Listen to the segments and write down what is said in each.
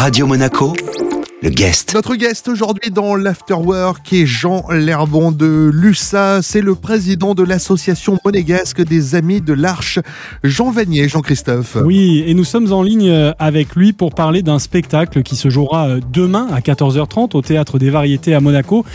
Radio Monaco, le guest. Notre guest aujourd'hui dans l'Afterwork est Jean Lerbon de Lussa. C'est le président de l'association monégasque des Amis de l'Arche, Jean Vanier. Jean-Christophe. Oui, et nous sommes en ligne avec lui pour parler d'un spectacle qui se jouera euh, demain à 14h30 au Théâtre des Variétés à Monaco.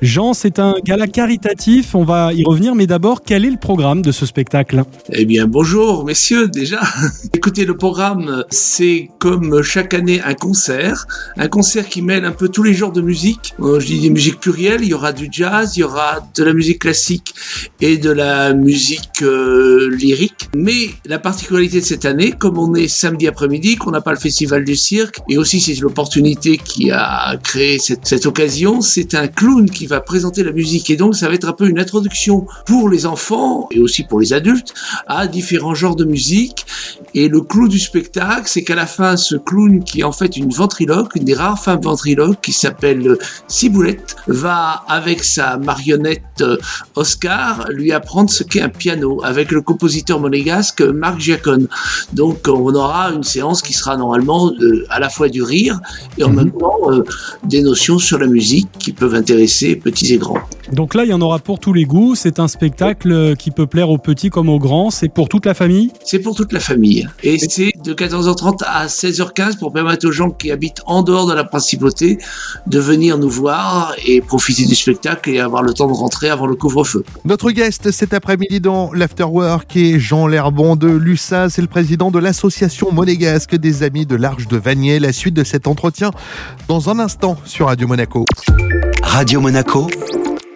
Jean, c'est un gala caritatif, on va y revenir, mais d'abord, quel est le programme de ce spectacle? Eh bien, bonjour, messieurs, déjà. Écoutez, le programme, c'est comme chaque année un concert, un concert qui mêle un peu tous les genres de musique. Euh, Je dis des musiques plurielles, il y aura du jazz, il y aura de la musique classique et de la musique euh, lyrique. Mais la particularité de cette année, comme on est samedi après-midi, qu'on n'a pas le festival du cirque, et aussi c'est l'opportunité qui a créé cette, cette occasion, c'est un clown qui va présenter la musique. Et donc, ça va être un peu une introduction pour les enfants et aussi pour les adultes à différents genres de musique. Et le clou du spectacle, c'est qu'à la fin, ce clown qui est en fait une ventriloque, une des rares femmes ventriloques qui s'appelle Ciboulette, va avec sa marionnette euh, Oscar lui apprendre ce qu'est un piano avec le compositeur monégasque Marc Giacone. Donc, on aura une séance qui sera normalement euh, à la fois du rire et en même temps euh, des notions sur la musique qui peuvent intéresser petits et grands. Donc là, il y en aura pour tous les goûts. C'est un spectacle euh, qui peut plaire aux petits comme aux grands. C'est pour toute la famille? C'est pour toute la famille. Et c'est de 14h30 à 16h15 pour permettre aux gens qui habitent en dehors de la principauté de venir nous voir et profiter du spectacle et avoir le temps de rentrer avant le couvre-feu. Notre guest cet après-midi dans l'Afterwork est Jean Lerbon de Lussa. C'est le président de l'association monégasque des Amis de l'Arche de Vanier. La suite de cet entretien dans un instant sur Radio Monaco. Radio Monaco,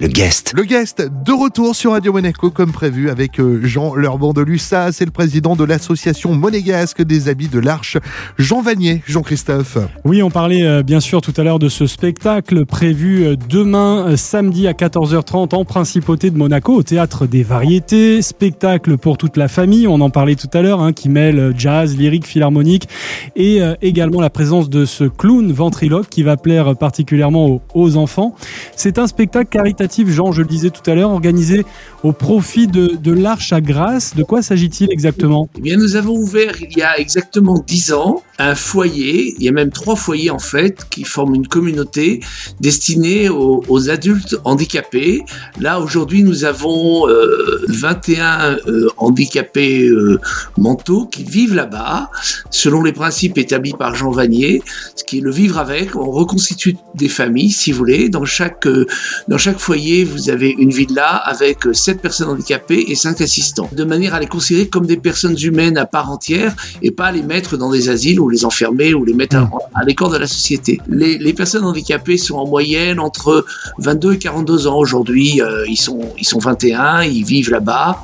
le guest. Le guest de retour sur Radio Monaco comme prévu avec euh, Jean Lerbon de Lussa. C'est le président de l'association monégasque des Amis de l'Arche, Jean Vanier. Jean-Christophe. Oui, on parlait euh, bien sûr tout à l'heure de ce spectacle prévu euh, demain euh, samedi à 14h30 en principauté de Monaco au théâtre des variétés. Spectacle pour toute la famille, on en parlait tout à l'heure, hein, qui mêle jazz, lyrique, philharmonique et également la présence de ce clown ventriloque qui va plaire particulièrement aux, aux enfants. C'est un spectacle caritatif, Jean, je le disais tout à l'heure, organisé au profit de, l'Arche à Grasse. De quoi s'agit-il exactement? Eh bien, nous avons ouvert il y a exactement 10 ans un foyer, il y a même trois foyers en fait, qui forment une communauté destinée aux, adultes handicapés. Là, aujourd'hui, nous avons euh, 21 euh, handicapés euh, mentaux qui vivent là-bas, selon les principes établis par Jean Vanier, ce qui est le vivre avec. On reconstitue des familles, si vous voulez. Dans chaque, euh, dans chaque foyer, vous avez une villa avec euh, sept personnes handicapées et cinq assistants, de manière à les considérer comme des personnes humaines à part entière et pas les mettre dans des asiles ou les enfermer ou les mettre à, à l'écart de la société. Les, les personnes handicapées sont en moyenne entre 22 et 42 ans aujourd'hui. Euh, ils sont ils sont 21, ils vivent là-bas.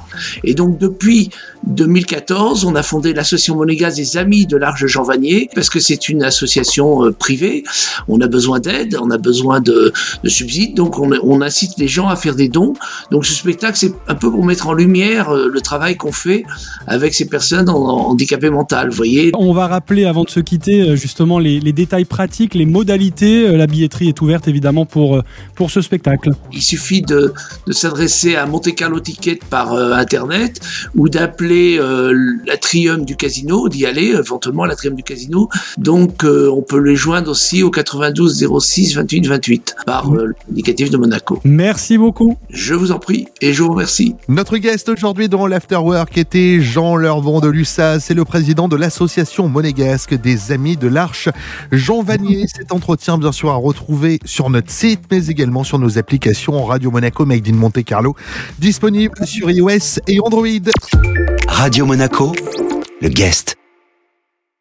Et donc depuis 2014, on a fondé l'association monégasque des Amis de l'Arche Jean Vanier parce que c'est une association euh, privée. On a besoin d'aide, on a besoin de, de subsides, donc on, on incite les gens à faire des dons. Donc ce spectacle, c'est un peu pour mettre en lumière euh, le travail qu'on fait avec ces personnes en, en handicapées mentales. Vous voyez, On va rappeler avant de se quitter euh, justement les, les détails pratiques, les modalités. La billetterie est ouverte évidemment pour, pour ce spectacle. Il suffit de, de s'adresser à Monte Carlo Ticket par euh, internet ou d'appeler euh, l'atrium du casino, d'y aller éventuellement à l'atrium du casino. Donc euh, on peut les joindre aussi au 92 06 28 28 par euh, l'indicatif de Monaco. Merci beaucoup. Je vous en prie et je vous remercie. Notre guest aujourd'hui dans l'Afterwork était Jean Lerbon de Lussa. C'est le président de l'association monégasque des Amis de l'Arche, Jean Vanier. Cet entretien, bien sûr, à retrouver sur notre site, mais également sur nos applications Radio Monaco Made in Monte Carlo, disponible sur et Android. Radio Monaco, le guest.